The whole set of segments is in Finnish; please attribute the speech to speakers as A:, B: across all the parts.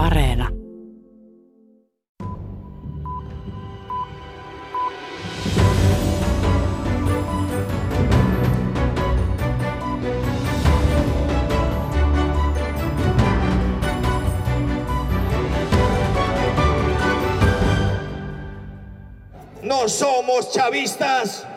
A: Areena.
B: No somos chavistas.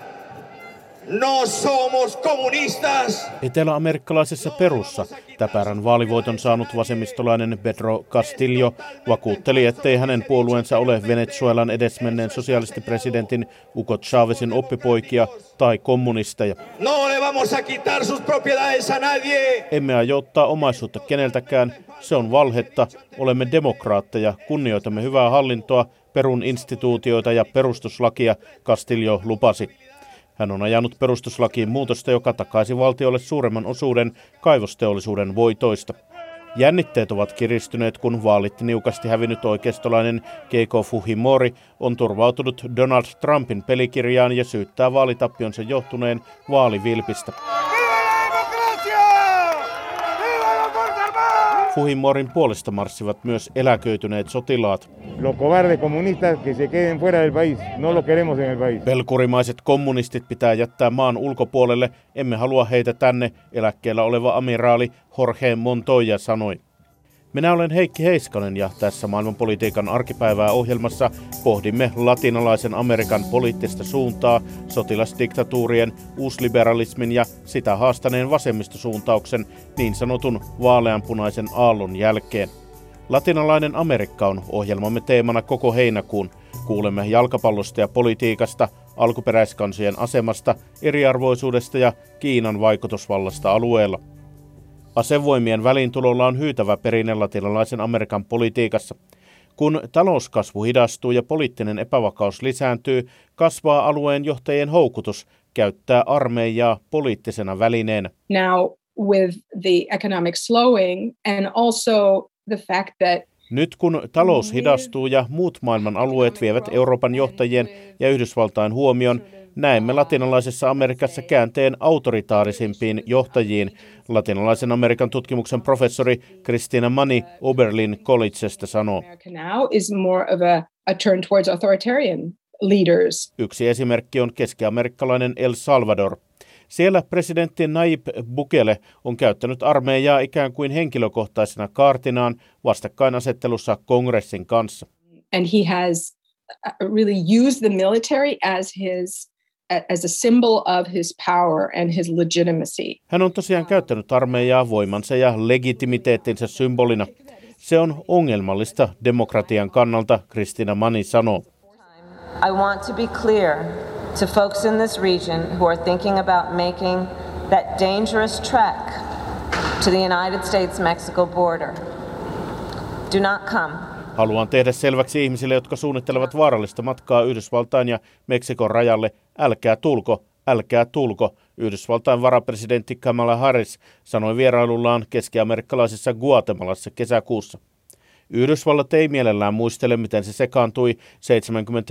B: No somos comunistas.
C: Etelä-amerikkalaisessa Perussa täpärän vaalivoiton saanut vasemmistolainen Pedro Castillo vakuutteli, ettei hänen puolueensa ole Venezuelan edesmenneen sosialistipresidentin Hugo Chávezin oppipoikia tai kommunisteja.
B: No le vamos a quitar sus propiedades a nadie.
C: Emme aio ottaa omaisuutta keneltäkään, se on valhetta. Olemme demokraatteja, kunnioitamme hyvää hallintoa, perun instituutioita ja perustuslakia, Castillo lupasi. Hän on ajanut perustuslakiin muutosta, joka takaisi valtiolle suuremman osuuden kaivosteollisuuden voitoista. Jännitteet ovat kiristyneet, kun vaalit niukasti hävinnyt oikeistolainen Keiko Fujimori on turvautunut Donald Trumpin pelikirjaan ja syyttää vaalitappionsa johtuneen vaalivilpistä. Fujimorin puolesta marssivat myös eläköityneet sotilaat.
D: No.
C: Pelkurimaiset kommunistit pitää jättää maan ulkopuolelle. Emme halua heitä tänne, eläkkeellä oleva amiraali Jorge Montoya sanoi. Minä olen Heikki Heiskanen ja tässä maailmanpolitiikan arkipäivää ohjelmassa pohdimme latinalaisen Amerikan poliittista suuntaa, sotilasdiktatuurien, uusliberalismin ja sitä haastaneen vasemmistosuuntauksen niin sanotun vaaleanpunaisen aallon jälkeen. Latinalainen Amerikka on ohjelmamme teemana koko heinäkuun. Kuulemme jalkapallosta ja politiikasta, alkuperäiskansien asemasta, eriarvoisuudesta ja Kiinan vaikutusvallasta alueella – Asevoimien väliintulolla on hyytävä perinne latinalaisen Amerikan politiikassa. Kun talouskasvu hidastuu ja poliittinen epävakaus lisääntyy, kasvaa alueen johtajien houkutus käyttää armeijaa poliittisena välineenä.
E: Now with the economic slowing and also the fact that
C: nyt kun talous hidastuu ja muut maailman alueet vievät Euroopan johtajien ja Yhdysvaltain huomion, näemme latinalaisessa Amerikassa käänteen autoritaarisimpiin johtajiin, latinalaisen Amerikan tutkimuksen professori Christina Mani Oberlin Collegesta sanoo. Yksi esimerkki on keskiamerikkalainen El Salvador. Siellä presidentti Nayib Bukele on käyttänyt armeijaa ikään kuin henkilökohtaisena kaartinaan vastakkainasettelussa kongressin kanssa.
E: And he has uh, really used the military as his as a symbol of his power and his legitimacy.
C: Hän on tosiaan käyttänyt armeijaa voimansa ja legitimiteettinsä symbolina. Se on ongelmallista demokratian kannalta, Kristina Mani sanoo.
F: I want to be clear to folks in this region who are thinking about making that dangerous trek to the United States-Mexico border. Do not come.
C: Haluan tehdä selväksi ihmisille, jotka suunnittelevat vaarallista matkaa Yhdysvaltain ja Meksikon rajalle, älkää tulko, älkää tulko, Yhdysvaltain varapresidentti Kamala Harris sanoi vierailullaan keskiamerikkalaisessa Guatemalassa kesäkuussa. Yhdysvallat ei mielellään muistele, miten se sekaantui 70-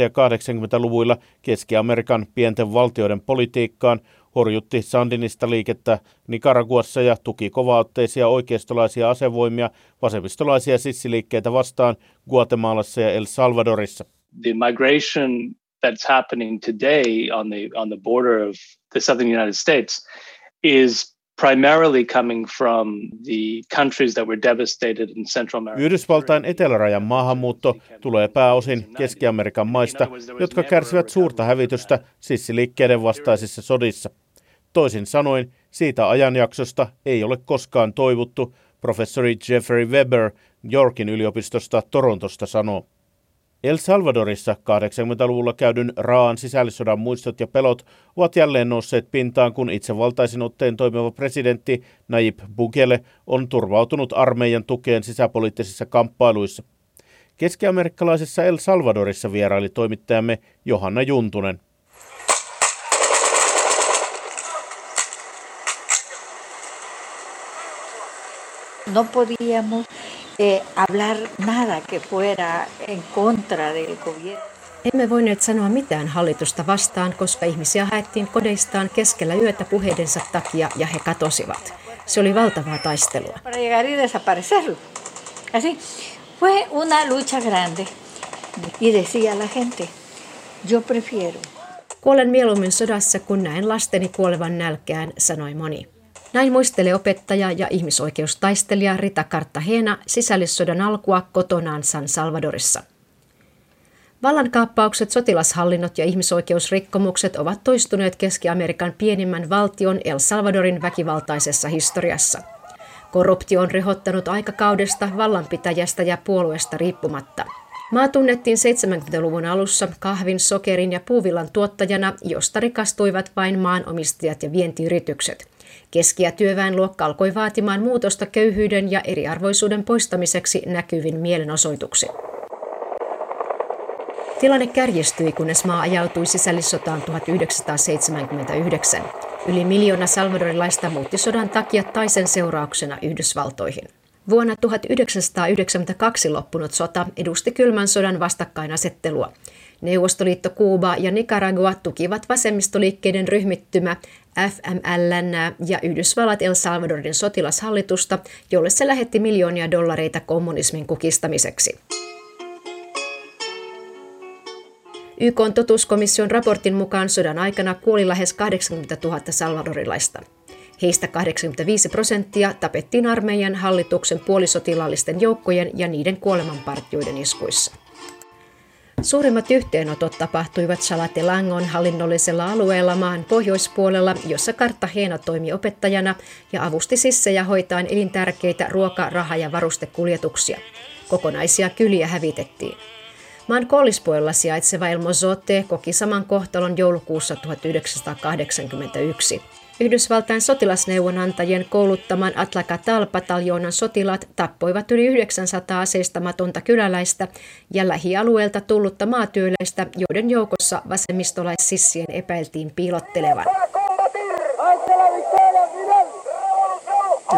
C: ja 80-luvuilla Keski-Amerikan pienten valtioiden politiikkaan, horjutti Sandinista liikettä Nicaraguassa ja tuki kovaotteisia oikeistolaisia asevoimia vasemmistolaisia sissiliikkeitä vastaan Guatemalassa ja El Salvadorissa.
G: The migration that's happening today on the on the border of the southern United States is primarily coming from the countries that were devastated in Central America.
C: Yhdysvaltain etelärajan maahanmuutto tulee pääosin Keski-Amerikan maista, jotka kärsivät suurta hävitystä sissiliikkeiden vastaisissa sodissa. Toisin sanoen, siitä ajanjaksosta ei ole koskaan toivuttu, professori Jeffrey Weber Yorkin yliopistosta Torontosta sanoo. El Salvadorissa 80-luvulla käydyn raan sisällissodan muistot ja pelot ovat jälleen nousseet pintaan, kun itsevaltaisin otteen toimiva presidentti Nayib Bukele on turvautunut armeijan tukeen sisäpoliittisissa kamppailuissa. Keski-amerikkalaisessa El Salvadorissa vieraili toimittajamme Johanna Juntunen.
H: No podíamos eh, hablar nada que fuera en contra del gobierno.
I: Emme voineet sanoa mitään hallitusta vastaan, koska ihmisiä haettiin kodeistaan keskellä yötä puheidensa takia ja he katosivat. Se oli valtavaa taistelua.
H: Para llegar y desaparecerlo. Así. Fue una lucha grande. Y decía la gente, yo prefiero.
I: Kuolen mieluummin sodassa, kun näen lasteni kuolevan nälkään, sanoi moni. Näin muistelee opettaja ja ihmisoikeustaistelija Rita Cartagena sisällissodan alkua kotonaan San Salvadorissa. Vallankaappaukset, sotilashallinnot ja ihmisoikeusrikkomukset ovat toistuneet Keski-Amerikan pienimmän valtion El Salvadorin väkivaltaisessa historiassa. Korruptio on rehottanut aikakaudesta, vallanpitäjästä ja puolueesta riippumatta. Maa tunnettiin 70-luvun alussa kahvin, sokerin ja puuvillan tuottajana, josta rikastuivat vain maanomistajat ja vientiyritykset. Keski- ja työväenluokka alkoi vaatimaan muutosta köyhyyden ja eriarvoisuuden poistamiseksi näkyvin mielenosoituksin. Tilanne kärjistyi, kunnes maa ajautui sisällissotaan 1979. Yli miljoona salvadorilaista muutti sodan takia tai sen seurauksena Yhdysvaltoihin. Vuonna 1992 loppunut sota edusti kylmän sodan vastakkainasettelua. Neuvostoliitto, Kuuba ja Nicaragua tukivat vasemmistoliikkeiden ryhmittymä FMLN ja Yhdysvallat El Salvadorin sotilashallitusta, jolle se lähetti miljoonia dollareita kommunismin kukistamiseksi. YK on totuuskomission raportin mukaan sodan aikana kuoli lähes 80 000 salvadorilaista. Heistä 85 prosenttia tapettiin armeijan hallituksen puolisotilaallisten joukkojen ja niiden kuolemanpartioiden iskuissa. Suurimmat yhteenotot tapahtuivat Salatelangon hallinnollisella alueella maan pohjoispuolella, jossa Karttaheena toimi opettajana ja avusti sissejä hoitaen elintärkeitä ruoka-, raha- ja varustekuljetuksia. Kokonaisia kyliä hävitettiin. Maan koillispuolella sijaitseva El Mozote koki saman kohtalon joulukuussa 1981. Yhdysvaltain sotilasneuvonantajien kouluttaman Atlakatal-pataljoonan sotilaat tappoivat yli 900 aseistamatonta kyläläistä ja lähialueelta tullutta maatyöläistä, joiden joukossa vasemmistolaississien epäiltiin piilottelevan.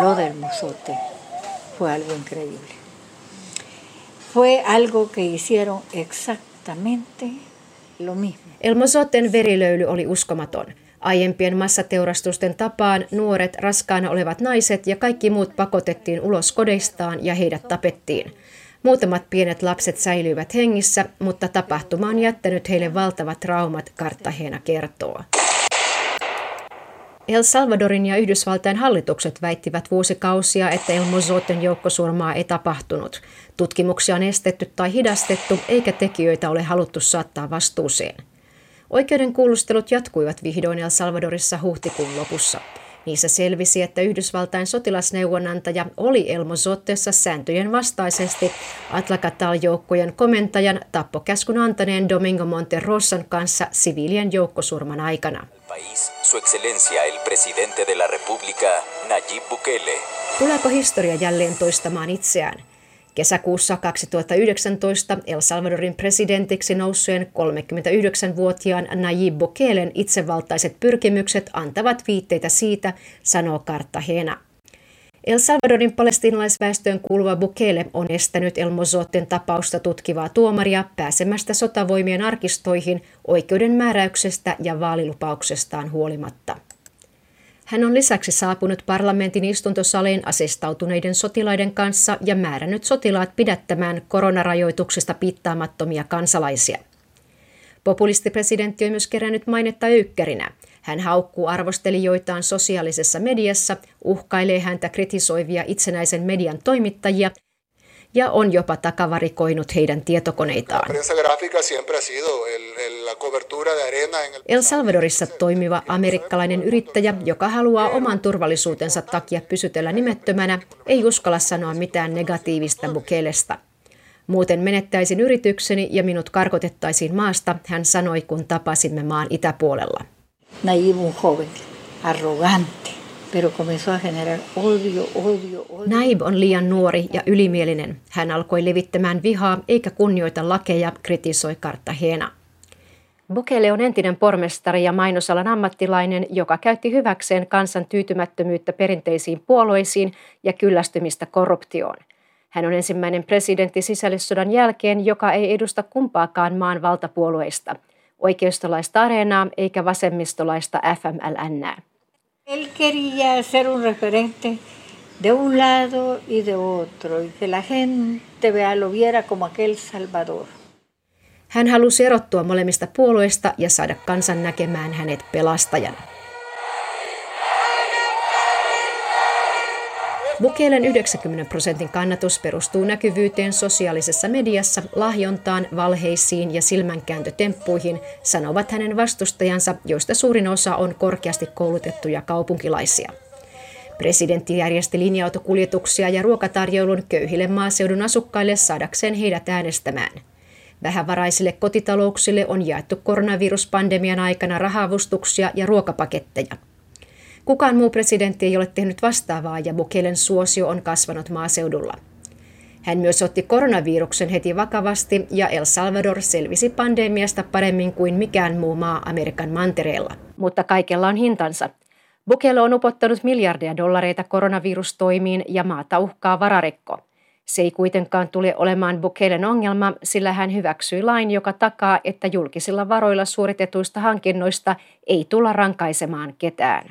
H: Lo del fue algo increíble. Fue algo que hicieron exactamente lo mismo.
I: El Mozoten verilöyly oli uskomaton – Aiempien massateurastusten tapaan nuoret, raskaana olevat naiset ja kaikki muut pakotettiin ulos kodeistaan ja heidät tapettiin. Muutamat pienet lapset säilyivät hengissä, mutta tapahtuma on jättänyt heille valtavat traumat, Kartahena kertoo. El Salvadorin ja Yhdysvaltain hallitukset väittivät vuosikausia, että El Mozoten joukkosurmaa ei tapahtunut. Tutkimuksia on estetty tai hidastettu, eikä tekijöitä ole haluttu saattaa vastuuseen. Oikeuden kuulustelut jatkuivat vihdoin El Salvadorissa huhtikuun lopussa. Niissä selvisi, että Yhdysvaltain sotilasneuvonantaja oli Elmozotteessa sääntöjen vastaisesti Atlacatal-joukkojen komentajan tappokäskun antaneen Domingo Monterrosan kanssa siviilien joukkosurman aikana. Su excelencia el presidente de la República, Nayib Bukele. Tuleeko historia jälleen toistamaan itseään? Kesäkuussa 2019 El Salvadorin presidentiksi nousseen 39-vuotiaan Nayib Bukelen itsevaltaiset pyrkimykset antavat viitteitä siitä, sanoo Cartagena. El Salvadorin palestinalaisväestöön kuuluva Bukele on estänyt El Mozotten tapausta tutkivaa tuomaria pääsemästä sotavoimien arkistoihin oikeuden määräyksestä ja vaalilupauksestaan huolimatta. Hän on lisäksi saapunut parlamentin istuntosaliin asestautuneiden sotilaiden kanssa ja määrännyt sotilaat pidättämään koronarajoituksista piittaamattomia kansalaisia. Populistipresidentti on myös kerännyt mainetta ykkärinä. Hän haukkuu arvostelijoitaan sosiaalisessa mediassa, uhkailee häntä kritisoivia itsenäisen median toimittajia ja on jopa takavarikoinut heidän tietokoneitaan. El Salvadorissa toimiva amerikkalainen yrittäjä, joka haluaa oman turvallisuutensa takia pysytellä nimettömänä, ei uskalla sanoa mitään negatiivista Bukelesta. Muuten menettäisin yritykseni ja minut karkotettaisiin maasta, hän sanoi, kun tapasimme maan itäpuolella.
H: Naive un joven, arrogante,
I: Naib on liian nuori ja ylimielinen. Hän alkoi levittämään vihaa eikä kunnioita lakeja, kritisoi Cartagena. Bukele on entinen pormestari ja mainosalan ammattilainen, joka käytti hyväkseen kansan tyytymättömyyttä perinteisiin puolueisiin ja kyllästymistä korruptioon. Hän on ensimmäinen presidentti sisällissodan jälkeen, joka ei edusta kumpaakaan maan valtapuolueista, oikeistolaista areenaa eikä vasemmistolaista FMLN.
H: Él quería ser un referente de un lado y de otro, y que la gente vea, lo viera como aquel Salvador.
I: Hän halusi erottua molemmista puolueista ja saada kansan näkemään hänet pelastajana. Bukelen 90 prosentin kannatus perustuu näkyvyyteen sosiaalisessa mediassa, lahjontaan, valheisiin ja silmänkääntötemppuihin, sanovat hänen vastustajansa, joista suurin osa on korkeasti koulutettuja kaupunkilaisia. Presidentti järjesti linja-autokuljetuksia ja ruokatarjoulun köyhille maaseudun asukkaille saadakseen heidät äänestämään. Vähävaraisille kotitalouksille on jaettu koronaviruspandemian aikana rahavustuksia ja ruokapaketteja. Kukaan muu presidentti ei ole tehnyt vastaavaa ja Bukelen suosio on kasvanut maaseudulla. Hän myös otti koronaviruksen heti vakavasti ja El Salvador selvisi pandemiasta paremmin kuin mikään muu maa Amerikan mantereella. Mutta kaikella on hintansa. Bukele on upottanut miljardeja dollareita koronavirustoimiin ja maata uhkaa vararekko. Se ei kuitenkaan tule olemaan Bukelen ongelma, sillä hän hyväksyi lain, joka takaa, että julkisilla varoilla suoritetuista hankinnoista ei tulla rankaisemaan ketään.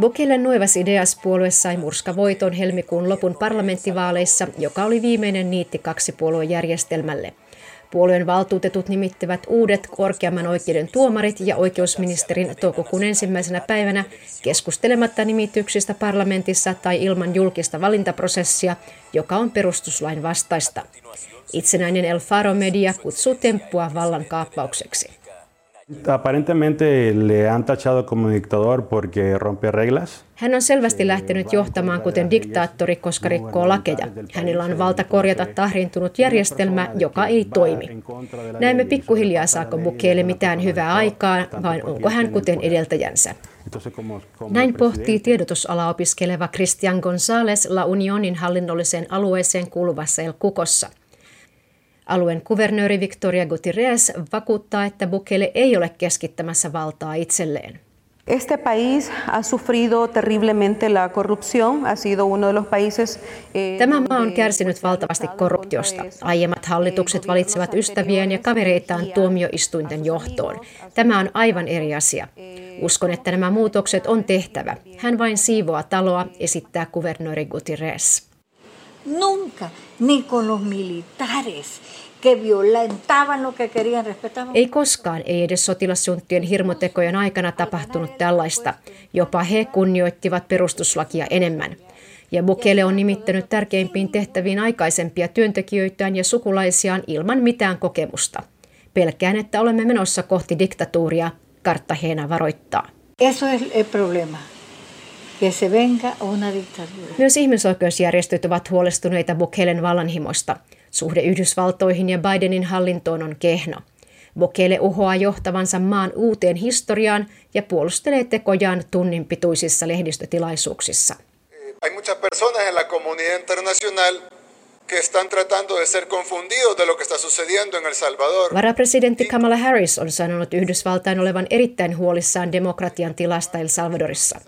I: Bukele Nuevas Ideas-puolue sai murskavoiton helmikuun lopun parlamenttivaaleissa, joka oli viimeinen niitti kaksipuoluejärjestelmälle. Puolueen valtuutetut nimittävät uudet korkeamman oikeuden tuomarit ja oikeusministerin toukokuun ensimmäisenä päivänä keskustelematta nimityksistä parlamentissa tai ilman julkista valintaprosessia, joka on perustuslain vastaista. Itsenäinen El Faro Media kutsuu temppua vallankaappaukseksi.
A: Aparentemente le han tachado como dictador porque rompe reglas.
I: Hän on selvästi lähtenyt johtamaan kuten diktaattori, koska rikkoo lakeja. Hänellä on valta korjata tahriintunut järjestelmä, joka ei toimi. Näemme pikkuhiljaa saako Bukele mitään hyvää aikaa, vai onko hän kuten edeltäjänsä. Näin pohtii tiedotusala opiskeleva Christian González La Unionin hallinnolliseen alueeseen kuuluvassa El Kukossa – Alueen kuvernööri Victoria Gutierrez vakuuttaa, että Bukele ei ole keskittämässä valtaa itselleen.
J: Este país ha sufrido terriblemente la corrupción, ha sido uno de los países...
I: Eh, Tämä maa on kärsinyt valtavasti korruptiosta. Aiemmat hallitukset valitsevat ystäviään ja kavereitaan tuomioistuinten johtoon. Tämä on aivan eri asia. Uskon, että nämä muutokset on tehtävä. Hän vain siivoaa taloa, esittää kuvernööri Gutierrez.
H: Nunca, ni con los militares que violentaban lo que querían, respetaban.
I: Ei koskaan, ei edes sotilasjunttien hirmotekojen aikana tapahtunut tällaista. Jopa he kunnioittivat perustuslakia enemmän. Ja Bukele on nimittänyt tärkeimpiin tehtäviin aikaisempia työntekijöitään ja sukulaisiaan ilman mitään kokemusta. Pelkään, että olemme menossa kohti diktatuuria, Cartagena varoittaa.
H: Eso es el problema.
I: Myös ihmisoikeusjärjestöt ovat huolestuneita Bukelen vallanhimosta. Suhde Yhdysvaltoihin ja Bidenin hallintoon on kehno. Bukele uhoaa johtavansa maan uuteen historiaan ja puolustelee tekojaan tunnin pituisissa lehdistötilaisuuksissa. Hay muchas personas en la comunidad internacional que están tratando de ser confundidos de lo que está sucediendo en El Salvador. Varapresidentti Kamala Harris on sanonut Yhdysvaltain olevan erittäin huolissaan demokratian tilasta El Salvadorissa.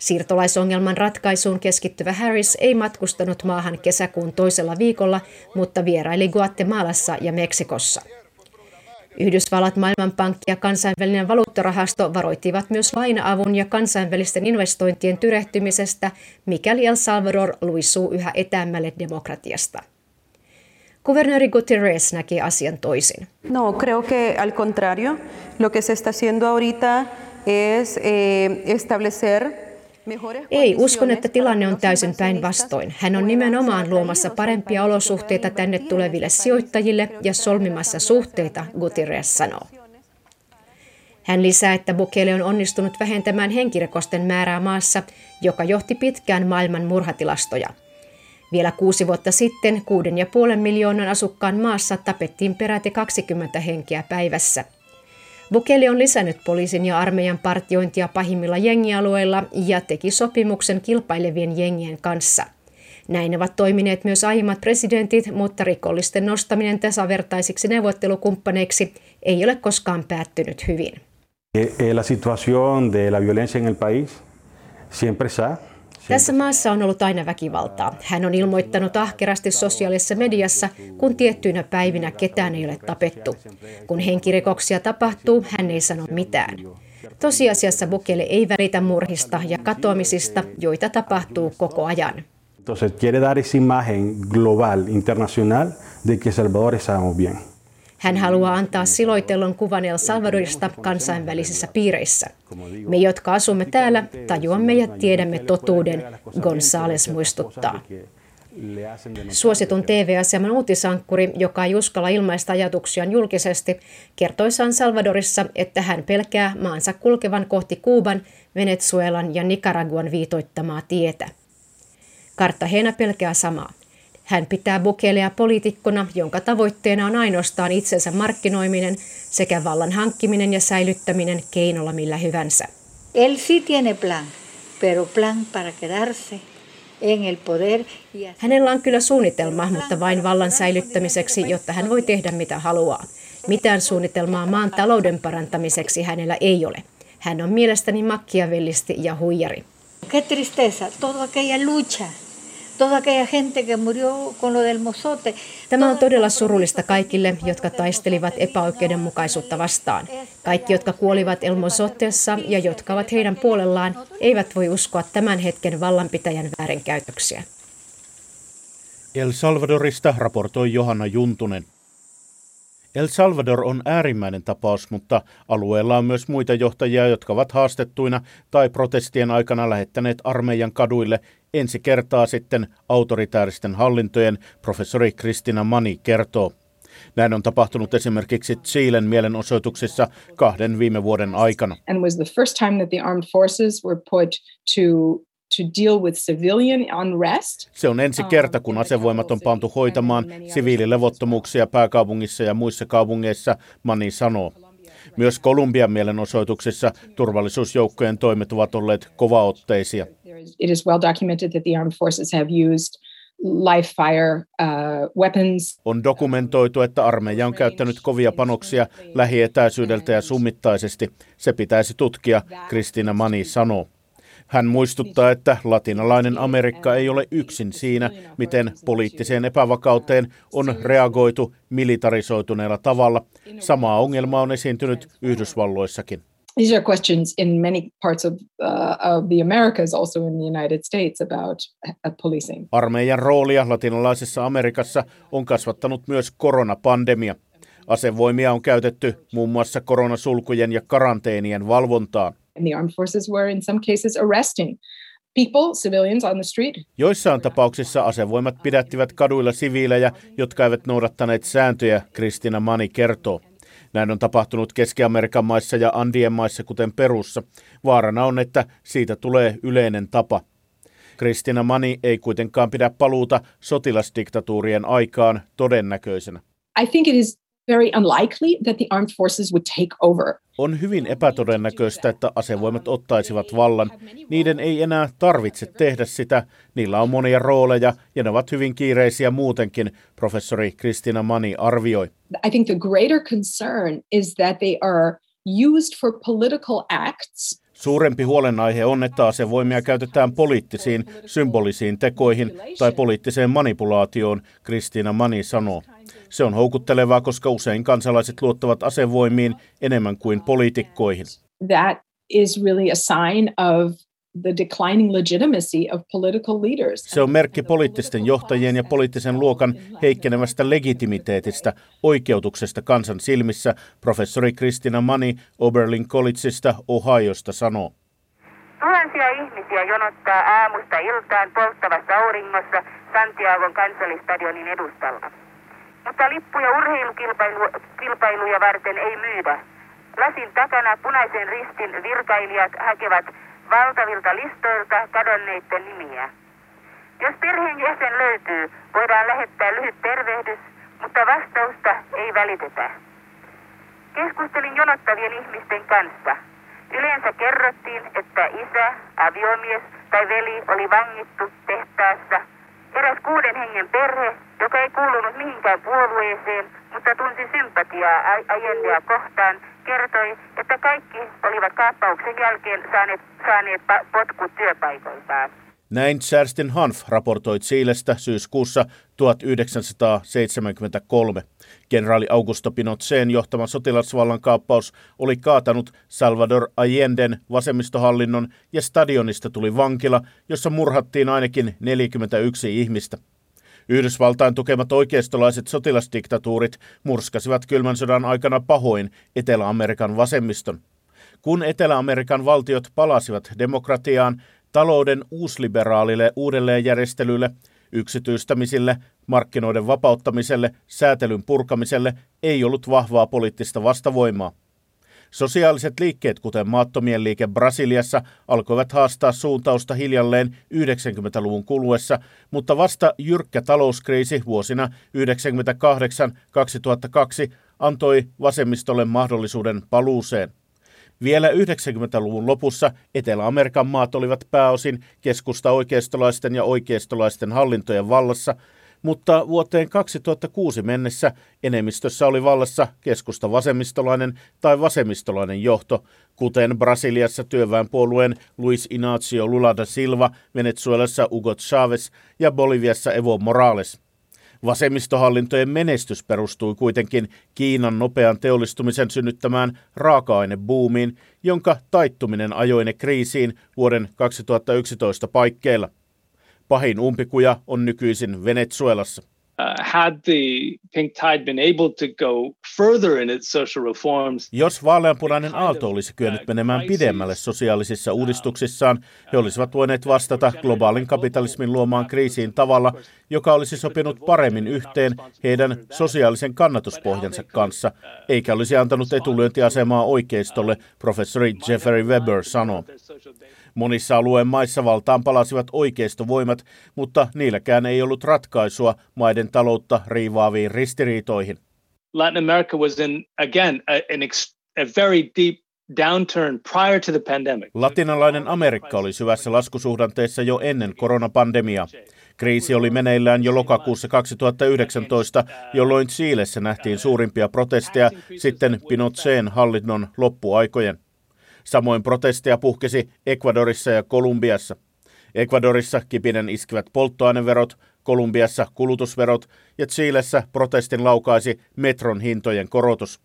I: Siirtolaisongelman ratkaisuun keskittyvä Harris ei matkustanut maahan kesäkuun toisella viikolla, mutta vieraili Guatemalassa ja Meksikossa. Yhdysvallat, Maailmanpankki ja kansainvälinen valuuttarahasto varoittivat myös laina-avun ja kansainvälisten investointien tyrehtymisestä, mikäli El Salvador luisuu yhä etäämmälle demokratiasta. Kuvernööri Gutierrez näki asian toisin.
J: No, creo que al contrario, lo que se está haciendo ahorita es eh, establecer
I: ei, uskon, että tilanne on täysin päinvastoin. Hän on nimenomaan luomassa parempia olosuhteita tänne tuleville sijoittajille ja solmimassa suhteita, Gutierrez sanoo. Hän lisää, että Bukele on onnistunut vähentämään henkirikosten määrää maassa, joka johti pitkään maailman murhatilastoja. Vielä kuusi vuotta sitten kuuden ja puolen miljoonan asukkaan maassa tapettiin peräti 20 henkeä päivässä – Bukele on lisännyt poliisin ja armeijan partiointia pahimmilla jengialueilla ja teki sopimuksen kilpailevien jengien kanssa. Näin ovat toimineet myös aiemmat presidentit, mutta rikollisten nostaminen tasavertaisiksi neuvottelukumppaneiksi ei ole koskaan päättynyt hyvin.
A: Eh, eh, la situación de la violencia en el país siempre está
I: tässä maassa on ollut aina väkivaltaa. Hän on ilmoittanut ahkerasti sosiaalisessa mediassa, kun tiettyinä päivinä ketään ei ole tapettu. Kun henkirikoksia tapahtuu, hän ei sano mitään. Tosiasiassa Bukele ei välitä murhista ja katoamisista, joita tapahtuu koko ajan.
A: Entonces quiere dar esa imagen global, internacional, de que Salvador estamos bien.
I: Hän haluaa antaa siloitellun kuvan El Salvadorista kansainvälisissä piireissä. Me, jotka asumme täällä, tajuamme ja tiedämme totuuden, González muistuttaa. Suositun TV-aseman uutisankkuri, joka ei uskalla ilmaista ajatuksiaan julkisesti, kertoi San Salvadorissa, että hän pelkää maansa kulkevan kohti Kuuban, Venezuelan ja Nicaraguan viitoittamaa tietä. Kartahena pelkää samaa. Hän pitää Bukelea poliitikkona, jonka tavoitteena on ainoastaan itsensä markkinoiminen sekä vallan hankkiminen ja säilyttäminen keinolla millä hyvänsä.
H: Él sí tiene plan, pero plan para quedarse el.
I: Hänellä on kyllä suunnitelma, mutta vain vallan säilyttämiseksi, jotta hän voi tehdä mitä haluaa. Mitään suunnitelmaa maan talouden parantamiseksi hänellä ei ole. Hän on mielestäni makkiavellisti ja huijari.
H: Qué tristeza, toda aquella lucha
I: Tämä on todella surullista kaikille, jotka taistelivat epäoikeudenmukaisuutta vastaan. Kaikki, jotka kuolivat El Mozotteessa ja jotka ovat heidän puolellaan, eivät voi uskoa tämän hetken vallanpitäjän väärinkäytöksiä.
C: El Salvadorista raportoi Johanna Juntunen. El Salvador on äärimmäinen tapaus, mutta alueella on myös muita johtajia, jotka ovat haastettuina tai protestien aikana lähettäneet armeijan kaduille ensi kertaa sitten autoritääristen hallintojen, professori Kristina Mani kertoo. Näin on tapahtunut esimerkiksi Chilen mielenosoituksissa kahden viime vuoden aikana.
E: And was the first time that the armed forces were put to to deal with civilian unrest.
C: Se on ensi kerta, kun asevoimat on pantu hoitamaan siviililevottomuuksia pääkaupungissa ja muissa kaupungeissa, Mani sanoo. Myös Kolumbian mielenosoituksissa turvallisuusjoukkojen toimet ovat olleet kovaotteisia.
E: It is well documented that the armed forces have used live fire uh, weapons.
C: On dokumentoitu, että armeija on käyttänyt kovia panoksia lähietäisyydeltä ja summittaisesti. Se pitäisi tutkia, Kristina Mani sanoo. Hän muistuttaa, että latinalainen Amerikka ei ole yksin siinä, miten poliittiseen epävakauteen on reagoitu militarisoituneella tavalla. Samaa ongelmaa on esiintynyt Yhdysvalloissakin.
E: These are questions in many parts of, uh, of the Americas, also in the United States, about uh, policing.
C: Armeijan roolia latinalaisessa Amerikassa on kasvattanut myös koronapandemia. Asevoimia on käytetty muun muassa koronasulkujen ja karanteenien valvontaan.
E: And the armed forces were in some cases arresting people, civilians on the street.
C: Joissain tapauksissa asevoimat pidättivät kaduilla siviilejä, jotka eivät noudattaneet sääntöjä, Kristina Mani kertoo. Näin on tapahtunut Keski-Amerikan maissa ja Andien maissa, kuten Perussa. Vaarana on, että siitä tulee yleinen tapa. Kristina Mani ei kuitenkaan pidä paluuta sotilasdiktatuurien aikaan todennäköisenä.
E: I think it is very unlikely that the armed forces would take over.
C: On hyvin epätodennäköistä, että asevoimat ottaisivat vallan. Niiden ei enää tarvitse tehdä sitä. Niillä on monia rooleja ja ne ovat hyvin kiireisiä muutenkin, professori Kristina Mani arvioi.
E: I think the greater concern is that they are used for political acts
C: Suurempi huolenaihe on, että asevoimia käytetään poliittisiin, symbolisiin tekoihin tai poliittiseen manipulaatioon, Kristiina Mani sanoo. Se on houkuttelevaa, koska usein kansalaiset luottavat asevoimiin enemmän kuin poliitikkoihin.
E: That is really a sign of the declining legitimacy of political leaders.
C: Se on merkki poliittisten johtajien ja poliittisen luokan heikkenevästä legitimiteetistä, oikeutuksesta kansan silmissä, professori Kristina Mani Oberlin Collegeista Ohiosta sanoo.
K: Tuhansia ihmisiä jonottaa aamusta iltaan polttavassa auringossa Santiagon kansallistadionin edustalla. Mutta lippuja urheilukilpailuja varten ei myydä. Lasin takana punaisen ristin virkailijat hakevat valtavilta listoilta kadonneiden nimiä. Jos perheenjäsen löytyy, voidaan lähettää lyhyt tervehdys, mutta vastausta ei välitetä. Keskustelin jonottavien ihmisten kanssa. Yleensä kerrottiin, että isä, aviomies tai veli oli vangittu tehtaassa. Eräs kuuden hengen perhe, joka ei kuulunut mihinkään puolueeseen, mutta tunsi sympatiaa Allendea kohtaan, kertoi, että kaikki olivat kaappauksen jälkeen saaneet, saaneet potkut työpaikoiltaan.
C: Näin Kerstin Hanf raportoi Chilestä syyskuussa 1973. Kenraali Augusto Pinocheen johtama sotilasvallan kaappaus oli kaatanut Salvador Allenden vasemmistohallinnon ja stadionista tuli vankila, jossa murhattiin ainakin 41 ihmistä. Yhdysvaltain tukemat oikeistolaiset sotilasdiktatuurit murskasivat kylmän sodan aikana pahoin Etelä-Amerikan vasemmiston. Kun Etelä-Amerikan valtiot palasivat demokratiaan, talouden uusliberaalille uudelleenjärjestelylle, yksityistämisille, markkinoiden vapauttamiselle, säätelyn purkamiselle ei ollut vahvaa poliittista vastavoimaa. Sosiaaliset liikkeet, kuten maattomien liike Brasiliassa, alkoivat haastaa suuntausta hiljalleen 90-luvun kuluessa, mutta vasta jyrkkä talouskriisi vuosina 1998-2002 antoi vasemmistolle mahdollisuuden paluuseen. Vielä 90-luvun lopussa Etelä-Amerikan maat olivat pääosin keskusta oikeistolaisten ja oikeistolaisten hallintojen vallassa, mutta vuoteen 2006 mennessä enemmistössä oli vallassa keskusta vasemmistolainen tai vasemmistolainen johto, kuten Brasiliassa työväenpuolueen Luis Inacio Lula da Silva, Venezuelassa Hugo Chavez ja Boliviassa Evo Morales. Vasemmistohallintojen menestys perustui kuitenkin Kiinan nopean teollistumisen synnyttämään raaka-ainebuumiin, jonka taittuminen ajoi ne kriisiin vuoden 2011 paikkeilla. Pahin umpikuja on nykyisin Venezuelassa.
G: Uh, had the pink tide been able to go further in its social reforms,
C: Jos vaaleanpunainen aalto olisi kyennyt menemään pidemmälle sosiaalisissa uudistuksissaan, he olisivat voineet vastata globaalin kapitalismin luomaan kriisiin tavalla, joka olisi sopinut paremmin yhteen heidän sosiaalisen kannatuspohjansa kanssa, eikä olisi antanut etulyöntiasemaa oikeistolle, professori Jeffrey Weber sanoo. Monissa alueen maissa valtaan palasivat oikeistovoimat, mutta niilläkään ei ollut ratkaisua maiden taloutta riivaaviin ristiriitoihin.
G: Latin America was in, again, a, an ex, a very deep downturn prior to the pandemic.
C: Latinalainen Amerikka oli syvässä laskusuhdanteessa jo ennen koronapandemiaa. Kriisi oli meneillään jo lokakuussa 2019, jolloin Chiilessä nähtiin suurimpia protesteja sitten Pinocheen hallinnon loppuaikojen. Samoin protesteja puhkesi Ecuadorissa ja Kolumbiassa. Ecuadorissa kipinen iskivät polttoaineverot, Kolumbiassa kulutusverot ja Chiilessä protestin laukaisi metron hintojen korotus.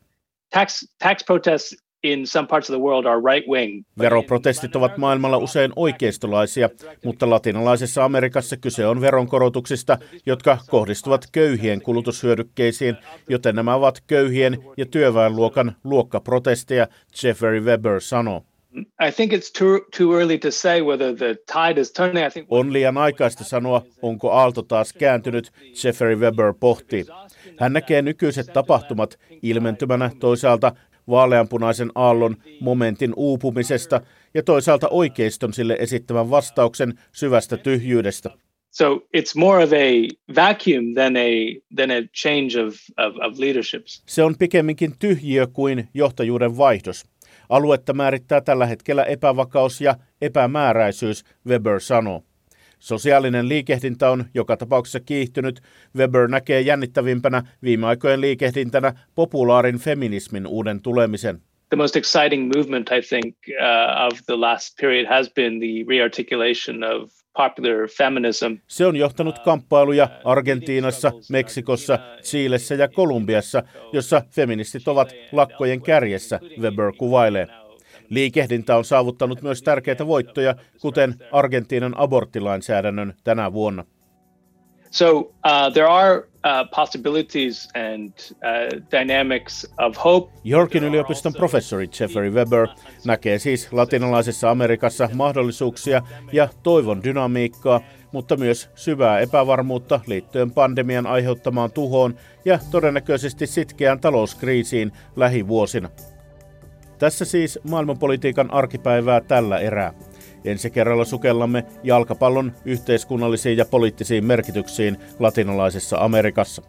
G: Tax, tax protests in some parts of the world are right wing.
C: Veroprotestit ovat maailmalla usein oikeistolaisia, mutta latinalaisessa Amerikassa kyse on veronkorotuksista, jotka kohdistuvat köyhien kulutushyödykkeisiin, joten nämä ovat köyhien ja työväenluokan luokkaprotesteja, Jeffrey Weber sanoo.
G: I think it's too too early to say whether the tide is turning. I think
C: On liian aikaista sanoa, onko aalto taas kääntynyt, Jeffrey Weber pohtii. Hän näkee nykyiset tapahtumat ilmentymänä toisaalta vaaleanpunaisen aallon momentin uupumisesta ja toisaalta oikeiston sille esittämän vastauksen syvästä tyhjyydestä.
G: So it's more of a vacuum than a than a change of, of, of leaderships.
C: Se on pikemminkin tyhjiö kuin johtajuuden vaihdos. Aluetta määrittää tällä hetkellä epävakaus ja epämääräisyys, Weber sanoo. Sosiaalinen liikehdintä on joka tapauksessa kiihtynyt. Weber näkee jännittävimpänä viime aikojen liikehdintänä populaarin feminismin uuden tulemisen.
G: The most exciting movement, I think, uh, of the last period has been the rearticulation of popular feminism.
C: Se on johtanut kamppailuja Argentiinassa, Meksikossa, Chiilessä ja Kolumbiassa, jossa feministit ovat lakkojen kärjessä, Weber kuvailee. Liikehdintä on saavuttanut myös tärkeitä voittoja, kuten Argentiinan aborttilainsäädännön tänä vuonna.
G: So uh, there are uh, possibilities and uh, dynamics of hope.
C: Yorkin yliopiston professori Jeffrey Weber näkee siis latinalaisessa Amerikassa mahdollisuuksia ja toivon dynamiikkaa, mutta myös syvää epävarmuutta liittyen pandemian aiheuttamaan tuhoon ja todennäköisesti sitkeään talouskriisiin lähivuosina. Tässä siis maailmanpolitiikan arkipäivää tällä erää. Ensi kerralla sukellamme jalkapallon yhteiskunnallisiin ja poliittisiin merkityksiin latinalaisessa Amerikassa.